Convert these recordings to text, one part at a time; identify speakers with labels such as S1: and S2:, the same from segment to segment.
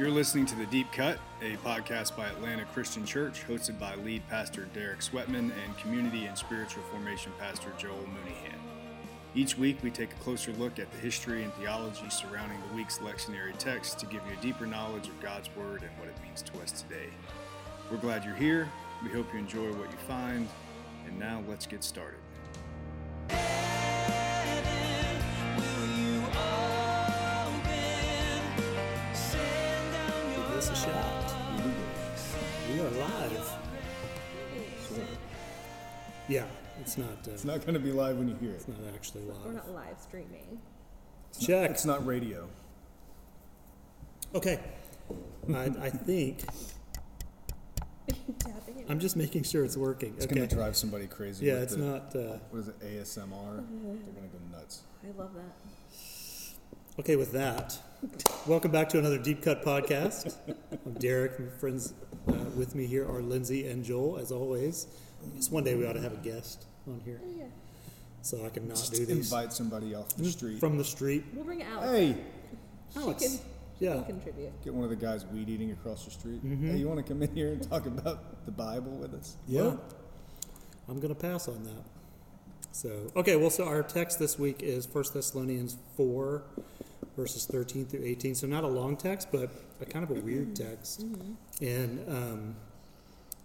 S1: You're listening to The Deep Cut, a podcast by Atlanta Christian Church, hosted by lead pastor Derek Sweatman and community and spiritual formation pastor Joel Mooneyhan. Each week, we take a closer look at the history and theology surrounding the week's lectionary text to give you a deeper knowledge of God's Word and what it means to us today. We're glad you're here. We hope you enjoy what you find. And now, let's get started.
S2: It's not. Uh,
S1: It's not going to be live when you hear it.
S2: it's not actually live.
S3: We're
S2: live.
S3: not live streaming.
S2: Check.
S1: It's not radio.
S2: Okay. I, I think
S3: Tapping it.
S2: I'm just making sure it's working.
S1: It's
S2: okay.
S1: going to drive somebody crazy.
S2: yeah,
S1: with
S2: it's
S1: the-
S2: not. Uh,
S1: What is it? ASMR? They're going to go nuts.
S3: I love that.
S2: okay, with that, welcome back to another Deep Cut podcast. I'm Derek. My friends uh, with me here are Lindsay and Joel, as always. I guess one day we ought to have a guest on here,
S3: Yeah.
S2: so I can not
S1: Just
S2: do these
S1: invite somebody off the street.
S2: from the street.
S3: We'll bring Alex.
S1: hey,
S2: Alex,
S3: She can, she
S2: yeah.
S3: can contribute.
S1: get one of the guys weed eating across the street.
S2: Mm-hmm.
S1: Hey, you want to come in here and talk about the Bible with us?
S2: Yeah. I'm going to pass on that. So, okay, well, so our text this week is 1 Thessalonians 4, verses 13 through 18. So, not a long text, but a kind of a weird text. And, um,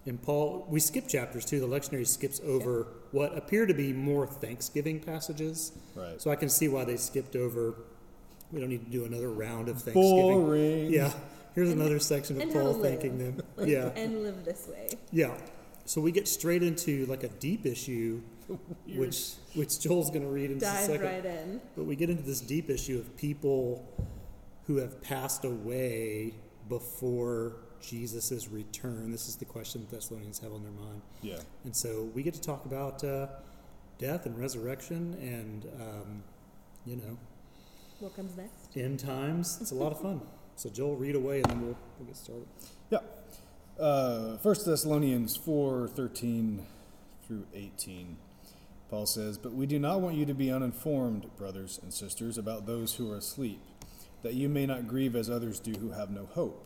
S2: and Paul, we skip chapters too. The lectionary skips over what appear to be more Thanksgiving passages.
S1: Right.
S2: So, I can see why they skipped over. We don't need to do another round of Thanksgiving.
S1: Boring.
S2: Yeah. Here's another section of Paul thanking them. Yeah.
S3: And live this way.
S2: Yeah. So we get straight into like a deep issue, which which Joel's going to read in just a
S3: Dive
S2: second.
S3: right in.
S2: But we get into this deep issue of people who have passed away before Jesus' return. This is the question that Thessalonians have on their mind.
S1: Yeah.
S2: And so we get to talk about uh, death and resurrection and, um, you know,
S3: What comes next?
S2: end times. It's a lot of fun. So Joel, read away and then we'll, we'll get started.
S1: Yeah. Uh, 1 Thessalonians 4 13 through 18. Paul says, But we do not want you to be uninformed, brothers and sisters, about those who are asleep, that you may not grieve as others do who have no hope.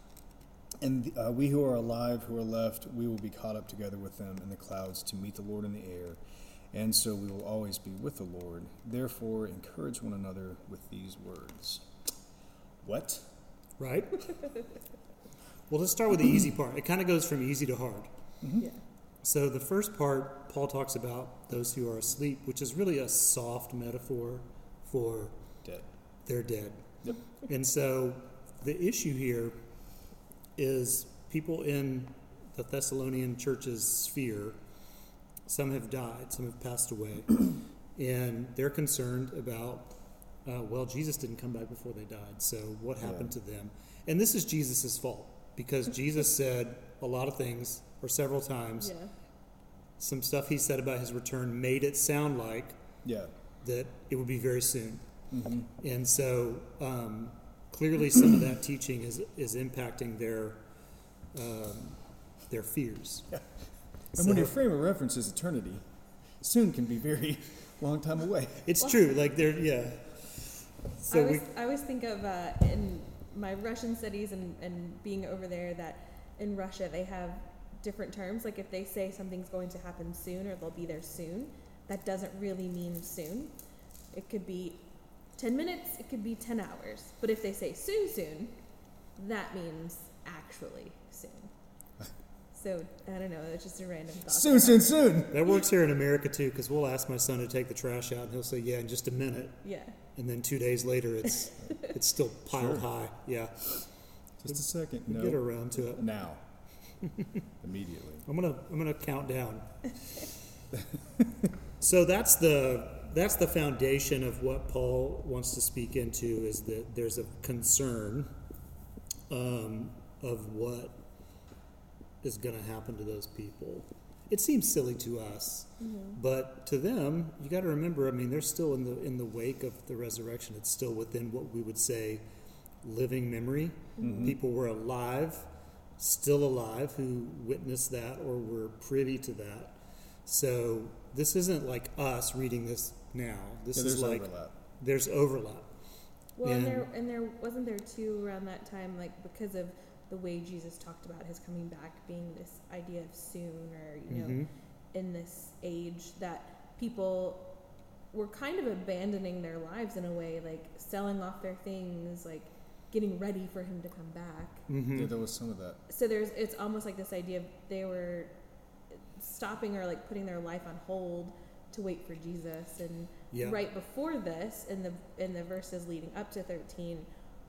S1: And uh, we who are alive, who are left, we will be caught up together with them in the clouds to meet the Lord in the air. And so we will always be with the Lord. Therefore, encourage one another with these words. What?
S2: Right? well, let's start with the easy part. It kind of goes from easy to hard.
S3: Yeah.
S2: So, the first part, Paul talks about those who are asleep, which is really a soft metaphor for
S1: Dead.
S2: they're dead.
S1: Yep.
S2: And so, the issue here is people in the Thessalonian church's sphere, some have died, some have passed away, and they're concerned about, uh, well, Jesus didn't come back before they died, so what happened to them? And this is Jesus' fault because Jesus said a lot of things, or several times,
S3: Yeah.
S2: some stuff he said about his return made it sound like
S1: Yeah.
S2: that it would be very soon.
S1: Mm-hmm.
S2: And so um, clearly, some of that teaching is is impacting their um, their fears.
S1: And when your frame of reference is eternity, soon can be very long time away.
S2: It's true. Like they're yeah. So
S3: I,
S2: we
S3: always, I always think of uh, in my Russian studies and, and being over there that in Russia they have different terms. Like if they say something's going to happen soon or they'll be there soon, that doesn't really mean soon. It could be 10 minutes, it could be 10 hours. But if they say soon, soon, that means actually soon. So I don't know, it's just a random thought.
S1: Soon, soon, soon.
S2: that works here in America too, because we'll ask my son to take the trash out, and he'll say, "Yeah, in just a minute,"
S3: Yeah.
S2: and then two days later, it's it's still piled
S1: Sure.
S2: high. Yeah,
S1: Just a second.
S2: we'll
S1: No.
S2: get around to it.
S1: Now. Immediately.
S2: I'm gonna I'm gonna count down. so that's the that's the foundation of what Paul wants to speak into is that there's a concern um, of what is going to happen to those people. It seems silly to us, but to them, you got to remember. I mean, they're still in the in the wake of the resurrection. It's still within what we would say living memory.
S1: Mhm.
S2: People were alive, still alive, who witnessed that or were privy to that. So this isn't like us reading this now. This
S1: Yeah,
S2: is like
S1: overlap.
S2: there's overlap.
S3: Well, and
S2: And-
S3: there and there wasn't there too around that time, like because of the way Jesus talked about his coming back being this idea of soon or you know
S2: Mhm.
S3: in this age that people were kind of abandoning their lives in a way, like selling off their things, like getting ready for him to come back.
S2: Mhm.
S1: Yeah, there was some of that.
S3: So there's it's almost like this idea of they were stopping or like putting their life on hold to wait for Jesus and
S2: Yeah.
S3: right before this in the in the verses leading up to 13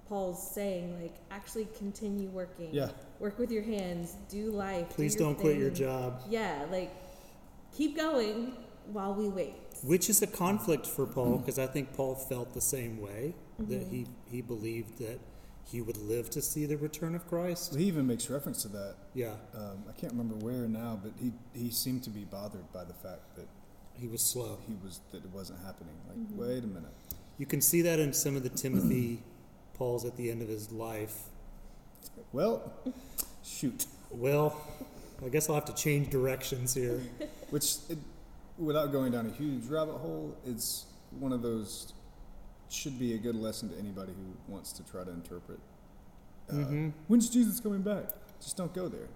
S3: Paul's saying like actually continue working
S1: Yeah.
S3: work with your hands do life
S2: Please
S3: your
S2: don't quit your job.
S3: yeah like keep going while we wait
S2: Which is a conflict for Paul because I think Paul felt the same way that
S3: Mhm.
S2: he he believed that he would live to see the return of Christ.
S1: He even makes reference to that.
S2: Yeah,
S1: Um, I can't remember where now, but he, he seemed to be bothered by the fact that
S2: he was slow.
S1: he was that it wasn't happening. Like,
S3: Mhm.
S1: wait a minute.
S2: You can see that in some of the Timothy Paul's at the end of his life.
S1: Well, shoot.
S2: Well, I guess I'll have to change directions here.
S1: Which, it, without going down a huge rabbit hole, it's one of those should be a good lesson to anybody who wants to try to interpret. Uh,
S2: Mhm.
S1: When's Jesus coming back? Just don't go there.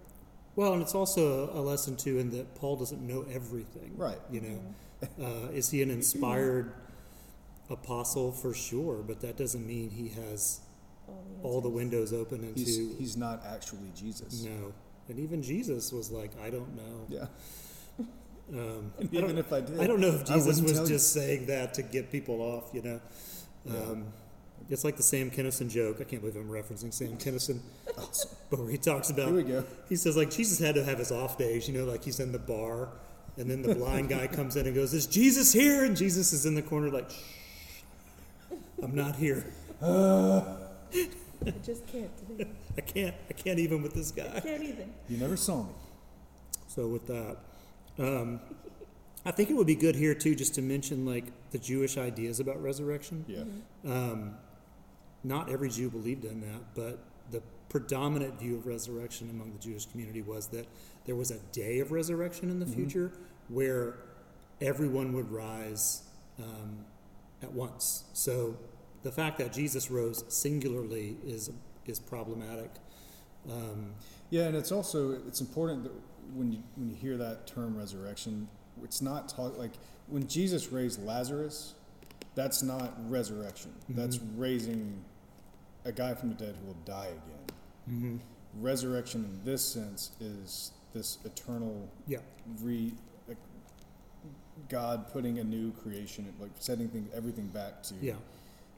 S2: Well, and it's also a lesson too in that Paul doesn't know everything.
S1: Right.
S2: You know, uh, is he an inspired apostle for sure? But that doesn't mean he has
S3: all the,
S2: all the windows open into
S1: He's, he's not actually Jesus.
S2: no. And even Jesus was like, I don't know.
S1: Yeah.
S2: Um,
S1: And
S2: I,
S1: even if I did,
S2: I don't know if Jesus was
S1: tell you.
S2: just saying that to get people off. You know,
S1: Yeah.
S2: It's like the Sam Kinison joke. I can't believe I'm referencing Sam Kinison,
S1: Awesome.
S2: but where he talks about
S1: Here we go.
S2: He says like Jesus had to have his off days, you know, like he's in the bar, and then the blind guy comes in and goes, "Is Jesus here?" And Jesus is in the corner like, "Shh, I'm not here.
S3: I just can't today
S2: I can't. I can't even with this
S3: I
S2: guy."
S3: can't even
S1: You never saw me.
S2: So with that, um, I think it would be good here too, just to mention like the Jewish ideas about resurrection.
S1: Yeah.
S2: Um, not every Jew believed in that, but the predominant view of resurrection among the Jewish community was that there was a day of resurrection in the
S1: Mhm.
S2: future where everyone would rise um, at once. So the fact that Jesus rose singularly is is problematic. Um,
S1: Yeah, and it's also it's important that when you when you hear that term resurrection, it's not talk like when Jesus raised Lazarus, that's not resurrection. That's raising a guy from the dead who will die again.
S2: mhm.
S1: Resurrection in this sense is this eternal
S2: Yeah.
S1: re like God putting a new creation, like setting things, everything back to
S2: Yeah.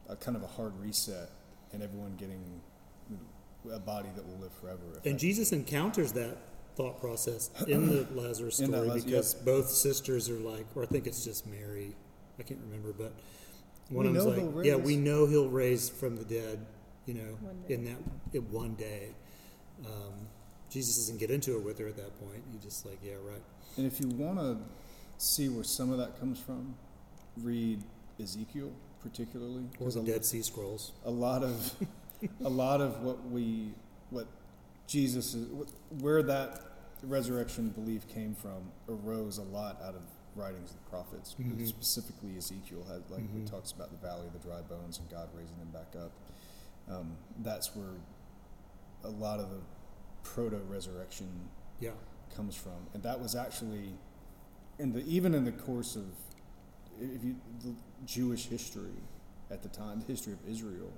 S1: a kind of a hard reset, and everyone getting a body that will live forever.
S2: And Jesus encounters that thought process in the Lazarus story
S1: Laz-
S2: because both sisters are like, or I think it's just Mary, I can't remember, but one
S1: We
S2: of them's like, yeah, we know he'll raise from the dead, you know, in that in one day. Um, Jesus doesn't get into it with her at that point. He just like, yeah, right.
S1: And if you want to see where some of that comes from, read Ezekiel particularly.
S2: Or
S1: 'cause
S2: the Dead Sea Scrolls.
S1: a lot of a lot of what we what Jesus is where that resurrection belief came from arose a lot out of writings of the prophets.
S2: Mhm.
S1: Specifically, Ezekiel had like it talks about the valley of the dry bones and God raising them back up. Um, that's where a lot of the proto resurrection
S2: Yeah.
S1: comes from, and that was actually in the even in the course of if you the Jewish history at the time, the history of Israel,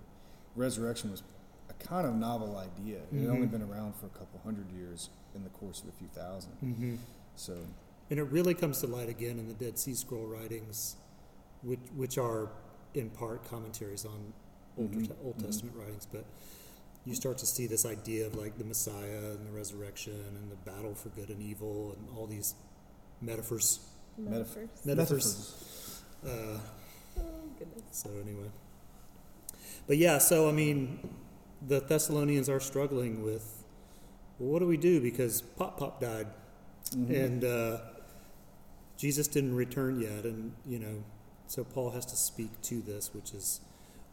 S1: resurrection was a kind of novel idea. It had only
S2: Mhm.
S1: been around for a couple hundred years in the course of a few 1000
S2: Mm-hmm.
S1: So
S2: And it really comes to light again in the Dead Sea Scroll writings, which which are in part commentaries on Old,
S1: Mhm,
S2: Old. Testament writings, but you start to see this idea of like the Messiah and the resurrection and the battle for good and evil and all these metaphors.
S1: Metaph-
S3: Metaphors.
S2: Metaphors. Uh,
S3: Oh goodness.
S2: so anyway, but yeah, so I mean, the Thessalonians are struggling with well, what do we do? Because Pop Pop died,
S1: Mm-hmm.
S2: and uh, Jesus didn't return yet, and you know, so Paul has to speak to this, which is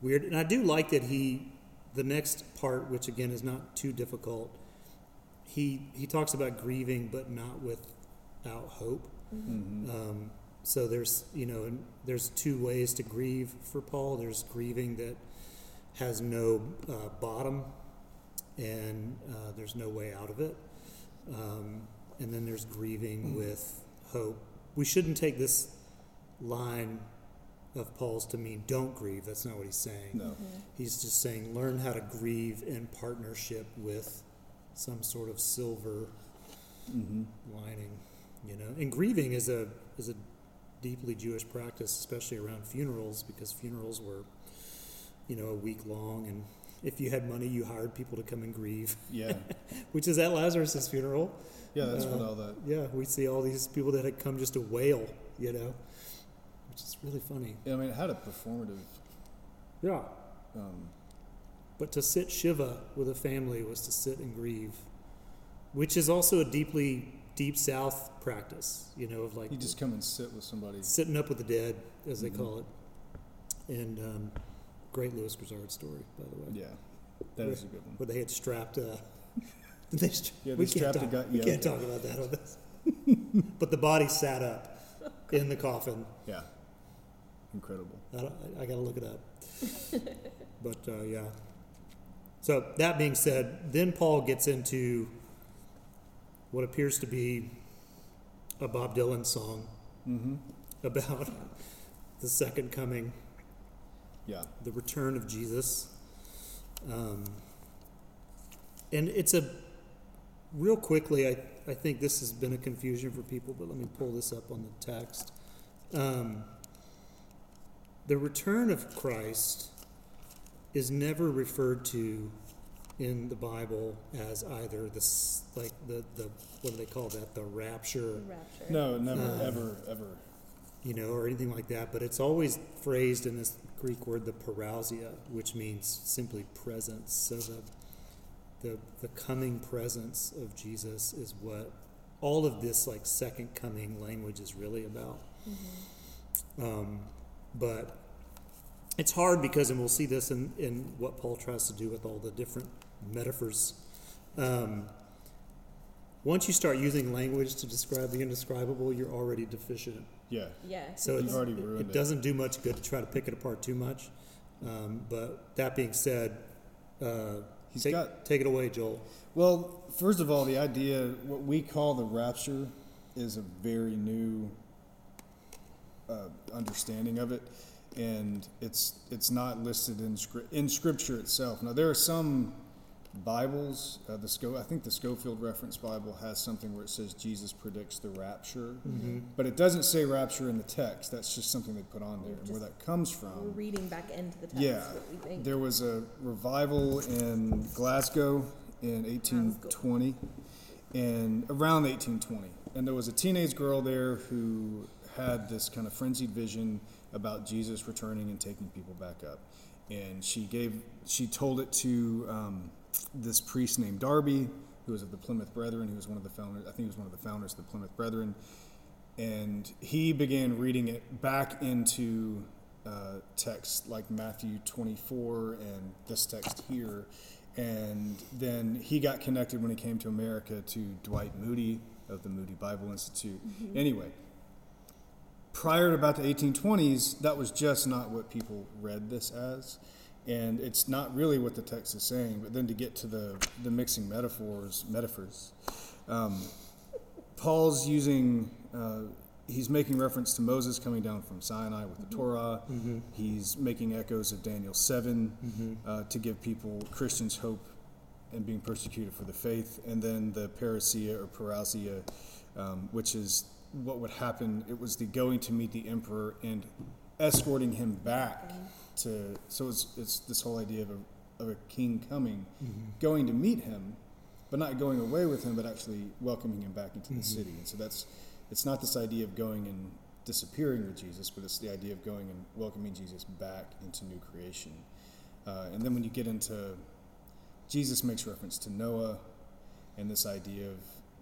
S2: weird. And I do like that he, the next part, which again is not too difficult, he he talks about grieving, but not without hope.
S1: Mhm.
S2: Um, so there's you know there's two ways to grieve for Paul. There's grieving that has no uh, bottom, and uh, there's no way out of it. Um, and then there's grieving with hope. We shouldn't take this line of Paul's to mean don't grieve. That's not what he's saying.
S1: No.
S3: Mm-hmm.
S2: He's just saying learn how to grieve in partnership with some sort of silver
S1: Mm-hmm.
S2: lining, you know. And grieving is a is a deeply Jewish practice, especially around funerals, because funerals were, you know, a week long, and if you had money, you hired people to come and grieve,
S1: Yeah.
S2: which is at Lazarus's funeral.
S1: Yeah, that's what
S2: Uh,
S1: all that.
S2: Yeah, we see all these people that had come just to wail, you know, which is really funny.
S1: Yeah, I mean, it had a performative.
S2: Yeah.
S1: Um,
S2: But to sit Shiva with a family was to sit and grieve, which is also a deeply deep South practice, you know, of like
S1: you just come and sit with somebody.
S2: sitting up with the dead, as they
S1: Mhm.
S2: call it. And um, great Lewis Grizzard story, by the way,
S1: Yeah, that is a good one.
S2: where they had strapped. Uh, they stra-
S1: Yeah,
S2: we
S1: they
S2: can't
S1: strapped a
S2: talk,
S1: guy-
S2: we
S1: yeah,
S2: can't
S1: okay.
S2: talk about that on this. but the body sat up in the coffin.
S1: Yeah, incredible.
S2: I, don't, I, I got to look it up. but uh, yeah. So that being said, then Paul gets into what appears to be a Bob Dylan song
S1: Mm-hmm.
S2: about the second coming,
S1: Yeah.
S2: the return of Jesus. Um, and it's a real quickly, I, I think this has been a confusion for people, but let me pull this up on the text. Um, the return of Christ is never referred to in the Bible as either the like the, the what do they call that the rapture
S3: Rapture.
S1: No, never,
S2: Uh,
S1: ever, ever.
S2: you know, or anything like that, but it's always phrased in this Greek word, the parousia, which means simply presence. So the, the, the coming presence of Jesus is what all of this like second coming language is really about.
S3: Mm-hmm.
S2: Um, but it's hard because, and we'll see this in, in what Paul tries to do with all the different metaphors. Um, once you start using language to describe the indescribable, you're already deficient.
S1: Yeah.
S3: Yeah.
S2: So it's,
S1: already
S2: it,
S1: ruined
S2: it
S1: it.
S2: doesn't do much good to try to pick it apart too much. Um, but that being said, uh,
S1: He's
S2: take,
S1: got-
S2: take it away, Joel.
S1: Well, first of all, the idea, what we call the rapture, is a very new uh, understanding of it, and it's it's not listed in scri- in Scripture itself. Now, there are some Bibles. Uh, the Sco- I think the Scofield Reference Bible has something where it says Jesus predicts the rapture,
S2: Mm-hmm.
S1: but it doesn't say rapture in the text. That's just something they put on there, and where that comes
S3: We're
S1: from.
S3: reading back into the text
S1: Yeah,
S3: what we think.
S1: There was a revival in Glasgow in 1820, and around 1820, and there was a teenage girl there who had this kind of frenzied vision about Jesus returning and taking people back up, and she gave, she told it to um, this priest named Darby, who was of the Plymouth Brethren, who was one of the founders. I think he was one of the founders of the Plymouth Brethren, and he began reading it back into uh, texts like Matthew 24 and this text here. And then he got connected when he came to America to Dwight Moody of the Moody Bible Institute. Anyway, prior to about the 1820s, that was just not what people read this as. And it's not really what the text is saying. But then to get to the, the mixing metaphors, metaphors, um, Paul's using, uh, he's making reference to Moses coming down from Sinai with the Torah.
S2: Mm-hmm.
S1: He's making echoes of Daniel 7 uh, to give people, Christians, hope and being persecuted for the faith. And then the parousia or parousia, um, which is what would happen. It was the going to meet the emperor and escorting him back to. So it's, it's this whole idea of a, of a king coming, going to meet him, but not going away with him, but actually welcoming him back into the city. And so that's it's not this idea of going and disappearing with Jesus, but it's the idea of going and welcoming Jesus back into new creation. Uh, and then when you get into Jesus makes reference to Noah, and this idea of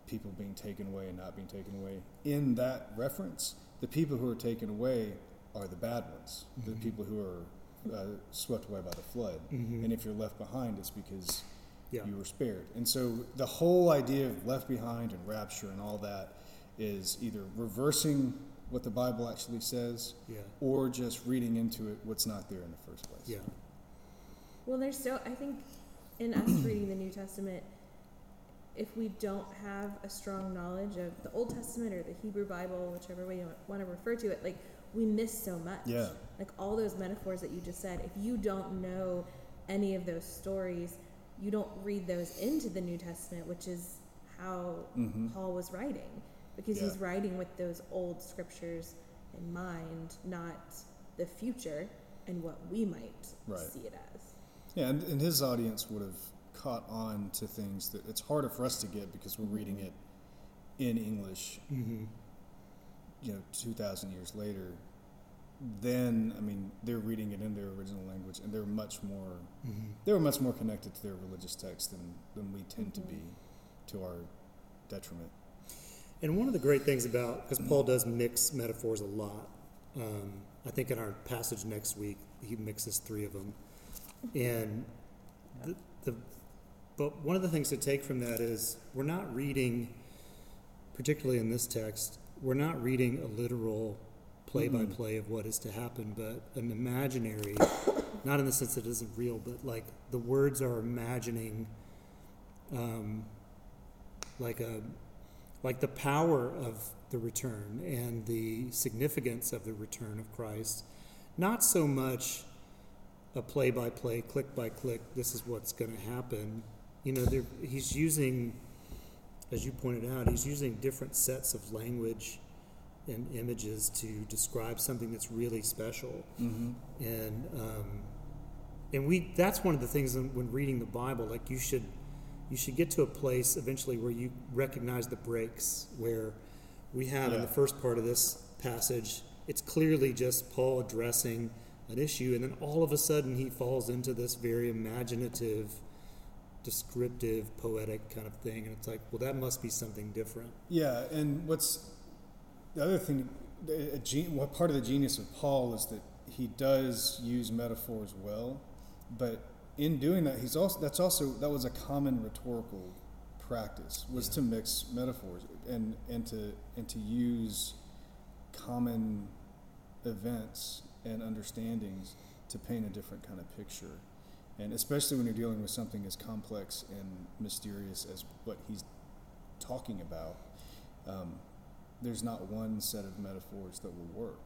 S1: people being taken away and not being taken away. In that reference, the people who are taken away are the bad ones, the
S2: Mhm.
S1: people who are uh, swept away by the flood.
S2: Mhm.
S1: And if you're left behind, it's because
S2: Yeah.
S1: you were spared. And so the whole idea of left behind and rapture and all that is either reversing what the Bible actually says
S2: Yeah.
S1: or just reading into it what's not there in the first place.
S2: Yeah.
S3: Well, there's so I think in us reading the New Testament, if we don't have a strong knowledge of the Old Testament or the Hebrew Bible, whichever way you want to refer to it, like we miss so much.
S1: Yeah.
S3: Like all those metaphors that you just said, if you don't know any of those stories, you don't read those into the New Testament, which is how
S1: Mhm.
S3: Paul was writing, because
S1: Yeah.
S3: he's writing with those old scriptures in mind, not the future and what we might
S1: Right.
S3: see it as.
S1: Yeah, and, and his audience would have caught on to things that it's harder for us to get because we're reading it in English,
S2: Mm-hmm.
S1: you know, 2,000 years later. Then, I mean, they're reading it in their original language and they're much more,
S2: Mm-hmm.
S1: they were much more connected to their religious text than, than we tend to be to our detriment.
S2: And one of the great things about, because Paul does mix metaphors a lot, um, I think in our passage next week, he mixes three of them. And the, the, but one of the things to take from that is we're not reading, particularly in this text, we're not reading a literal play by play of what is to happen, but an imaginary, not in the sense that it isn't real, but like the words are imagining um, like a like the power of the return and the significance of the return of Christ, not so much a play by play, click by click, this is what's going to happen. You know, there- he's using, as you pointed out, he's using different sets of language and images to describe something that's really special
S1: Mm-hmm.
S2: and um, and we that's one of the things when when reading the Bible like you should you should get to a place eventually where you recognize the breaks where we have in the first part of this passage it's clearly just Paul addressing an issue and then all of a sudden he falls into this very imaginative descriptive poetic kind of thing and it's like well that must be something different
S1: Yeah, and what's the other thing? A gen, what part of the genius of Paul is that he does use metaphors well, but in doing that, he's also that's also that was a common rhetorical practice was
S2: Yeah.
S1: to mix metaphors and and to and to use common events and understandings to paint a different kind of picture. And especially when you're dealing with something as complex and mysterious as what he's talking about, um, there's not one set of metaphors that will work.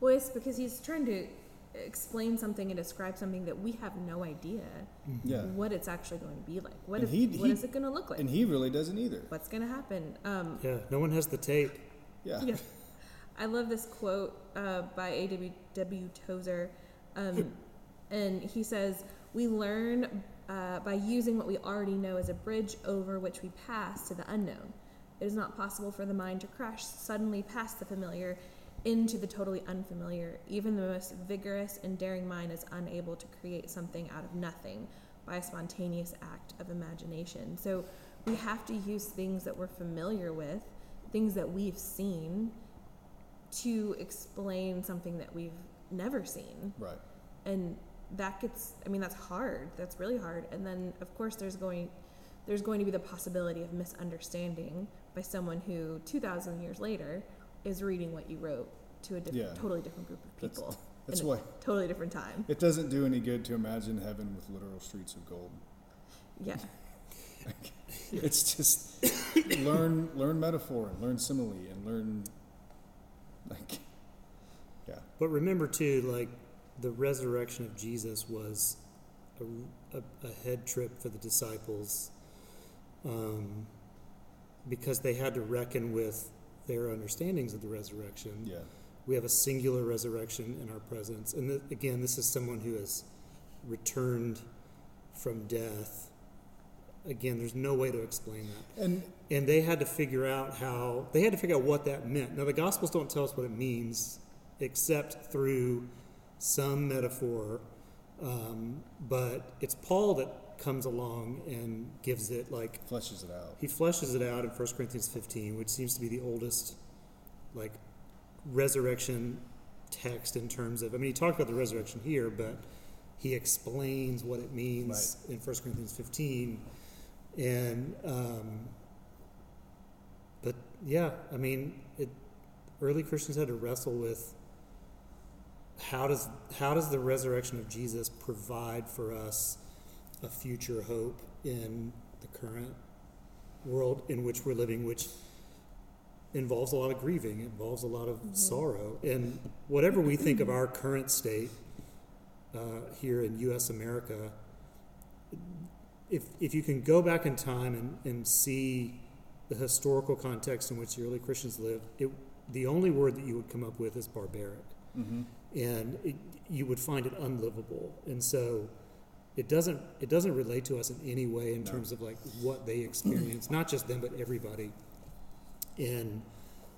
S3: Well, it's because he's trying to explain something and describe something that we have no idea
S1: Yeah.
S3: what it's actually going to be like. What
S1: And he-
S3: what
S1: he-
S3: is it going to look like?
S1: And he really doesn't either.
S3: What's going to happen? Um,
S2: yeah no one has the tape
S1: Yeah.
S3: yeah. I love this quote uh, by A.W. Tozer. Um, and he says, We learn uh, by using what we already know as a bridge over which we pass to the unknown. It is not possible for the mind to crash suddenly past the familiar into the totally unfamiliar. Even the most vigorous and daring mind is unable to create something out of nothing by a spontaneous act of imagination. So we have to use things that we're familiar with, things that we've seen, to explain something that we've never seen.
S1: Right.
S3: And that gets I mean that's hard. That's really hard. And then of course there's going there's going to be the possibility of misunderstanding by someone who 2000 years later is reading what you wrote to a diff-
S1: Yeah.
S3: totally different group of people
S1: That's
S3: in
S1: why
S3: a totally different time.
S1: it doesn't do any good to imagine heaven with literal streets of gold.
S3: Yeah.
S1: It's just learn learn metaphor and learn simile and learn like yeah.
S2: But remember too, like the resurrection of Jesus was a, a, a head trip for the disciples, um, because they had to reckon with their understandings of the resurrection.
S1: Yeah.
S2: We have a singular resurrection in our presence, and th- again, this is someone who has returned from death. Again, there's no way to explain that
S1: And
S2: and they had to figure out how they had to figure out what that meant. Now the Gospels don't tell us what it means, except through some metaphor. Um, but it's Paul that comes along and gives it like
S1: Fleshes it out.
S2: he fleshes it out in 1 Corinthians 15, which seems to be the oldest like resurrection text in terms of I mean he talked about the resurrection here, but he explains what it means in 1 Corinthians 15 and um, but yeah, I mean it early Christians had to wrestle with how does how does the resurrection of Jesus provide for us a future hope in the current world in which we're living, which involves a lot of grieving, involves a lot of sorrow, and whatever we think of our current state uh, here in U.S. America, if if you can go back in time and, and see the historical context in which the early Christians lived, it, the only word that you would come up with is barbaric
S1: Mm-hmm.
S2: And it, you would find it unlivable. And so it doesn't it doesn't relate to us in any way in
S1: No.
S2: terms of like what they experience, not just them but everybody. And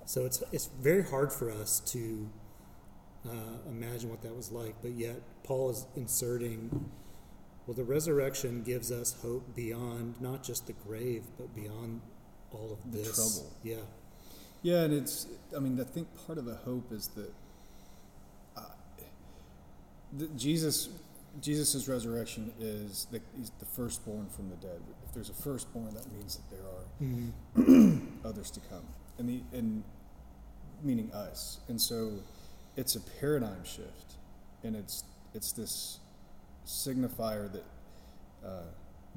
S2: so it's it's very hard for us to uh, imagine what that was like. But yet Paul is inserting. Well, the resurrection gives us hope beyond not just the grave, but beyond all of
S1: The
S2: this.
S1: trouble.
S2: Yeah.
S1: Yeah, and it's. I mean, I think part of the hope is that the, Jesus, Jesus's resurrection is the, he's the firstborn from the dead. If there's a firstborn, that means that there are
S2: Mm-hmm.
S1: others to come, and the and meaning us. And so, it's a paradigm shift, and it's it's this signifier that uh,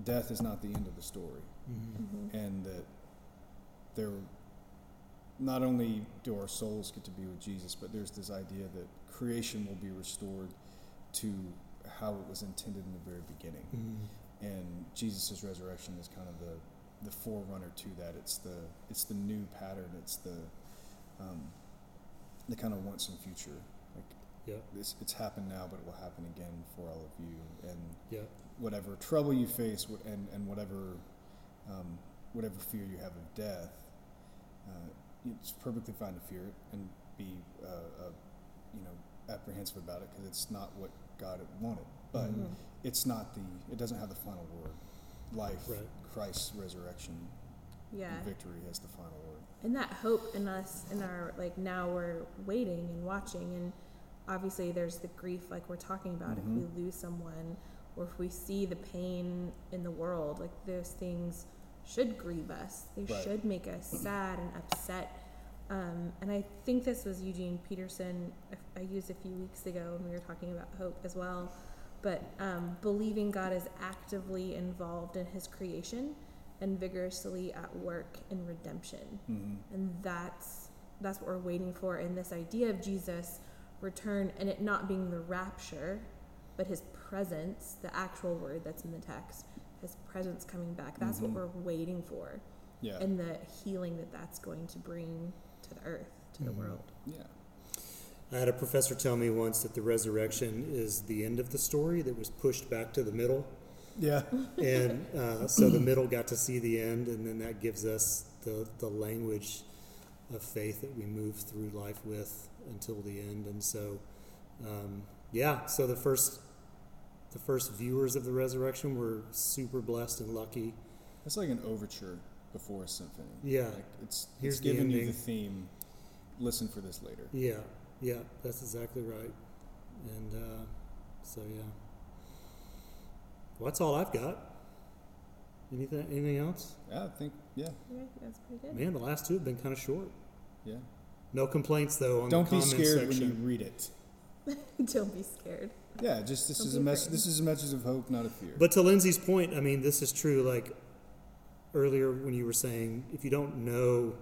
S1: death is not the end of the story
S2: Mm-hmm.
S1: and that there not only do our souls get to be with Jesus, but there's this idea that creation will be restored to how it was intended in the very beginning.
S2: Mm-hmm.
S1: And Jesus' resurrection is kind of the, the forerunner to that. It's the it's the new pattern. It's the um, the kind of once and future. Like
S2: Yeah.
S1: it's, it's happened now, but it will happen again for all of you. And
S2: Yeah.
S1: whatever trouble you face and, and whatever um, whatever fear you have of death, uh, it's perfectly fine to fear it and be uh, uh, you know apprehensive about it because it's not what God wanted. But
S2: Mhm.
S1: it's not the it doesn't have the final word. Life,
S2: Right.
S1: Christ's resurrection,
S3: Yeah.
S1: and victory has the final word.
S3: and that hope in us in our like now we're waiting and watching and obviously there's the grief like we're talking about
S1: Mhm.
S3: if we lose someone or if we see the pain in the world like those things should grieve us they
S1: Right.
S3: should make us sad and upset um, and i think this was eugene peterson I- used a few weeks ago when we were talking about hope as well but um, believing god is actively involved in his creation and vigorously at work in redemption
S1: Mm-hmm.
S3: and that's that's what we're waiting for in this idea of Jesus return and it not being the rapture but his presence the actual word that's in the text his presence coming back that's
S1: Mhm.
S3: what we're waiting for
S1: Yeah.
S3: and the healing that that's going to bring to the earth to the
S2: Mhm.
S3: world
S1: yeah.
S2: I had a professor tell me once that the resurrection is the end of the story that was pushed back to the middle.
S1: Yeah.
S2: And uh, so the middle got to see the end, and then that gives us the, the language of faith that we move through life with until the end. And so, um, yeah, so the first. The first viewers of the resurrection were super blessed and lucky.
S1: It's like an overture before a symphony.
S2: Yeah.
S1: Like it's
S2: Here's
S1: it's
S2: the
S1: giving you the theme. Listen for this later.
S2: Yeah, yeah, that's exactly right. And uh, so, yeah. Well, that's all I've got. Anything, anything else?
S1: Yeah, I think yeah,
S3: yeah that's pretty good
S2: Man, the last two have been kind of short.
S1: yeah.
S2: No complaints though on
S1: Don't
S2: the
S1: be scared
S2: section.
S1: when you read it.
S3: don't be scared
S1: Yeah, just this
S3: Don't
S1: is a message. This is a message of hope, not of fear.
S2: But to Lindsay's point, I mean, this is true. Like earlier when you were saying, if you don't know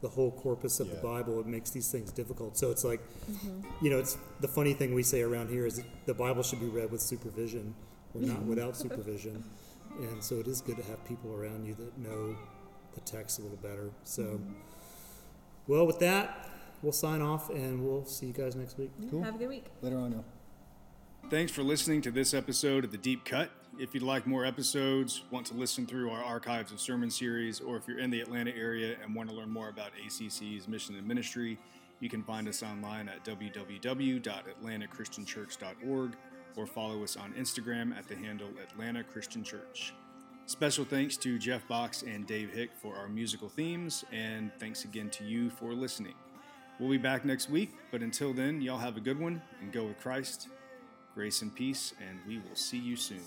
S2: the whole corpus of the Bible, it makes these things difficult. So it's like,
S3: mm-hmm.
S2: you know, it's the funny thing we say around here is that the Bible should be read with supervision or not without supervision. And so it is good to have people around you that know the text a little better. So, well, with that, we'll sign off and we'll see you guys next week.
S1: Cool.
S3: have a good week
S1: Later on, Neil.
S4: Thanks for listening to this episode of The Deep Cut. If you'd like more episodes, want to listen through our archives of sermon series, or if you're in the Atlanta area and want to learn more about ACC's mission and ministry, you can find us online at www.atlantachristianchurch.org
S1: or follow us on Instagram at the handle Atlanta Christian Church. Special thanks to Jeff Box and Dave Hick for our musical themes, and thanks again to you for listening. We'll be back next week, but until then, y'all have a good one and go with Christ. Grace and peace, and we will see you soon.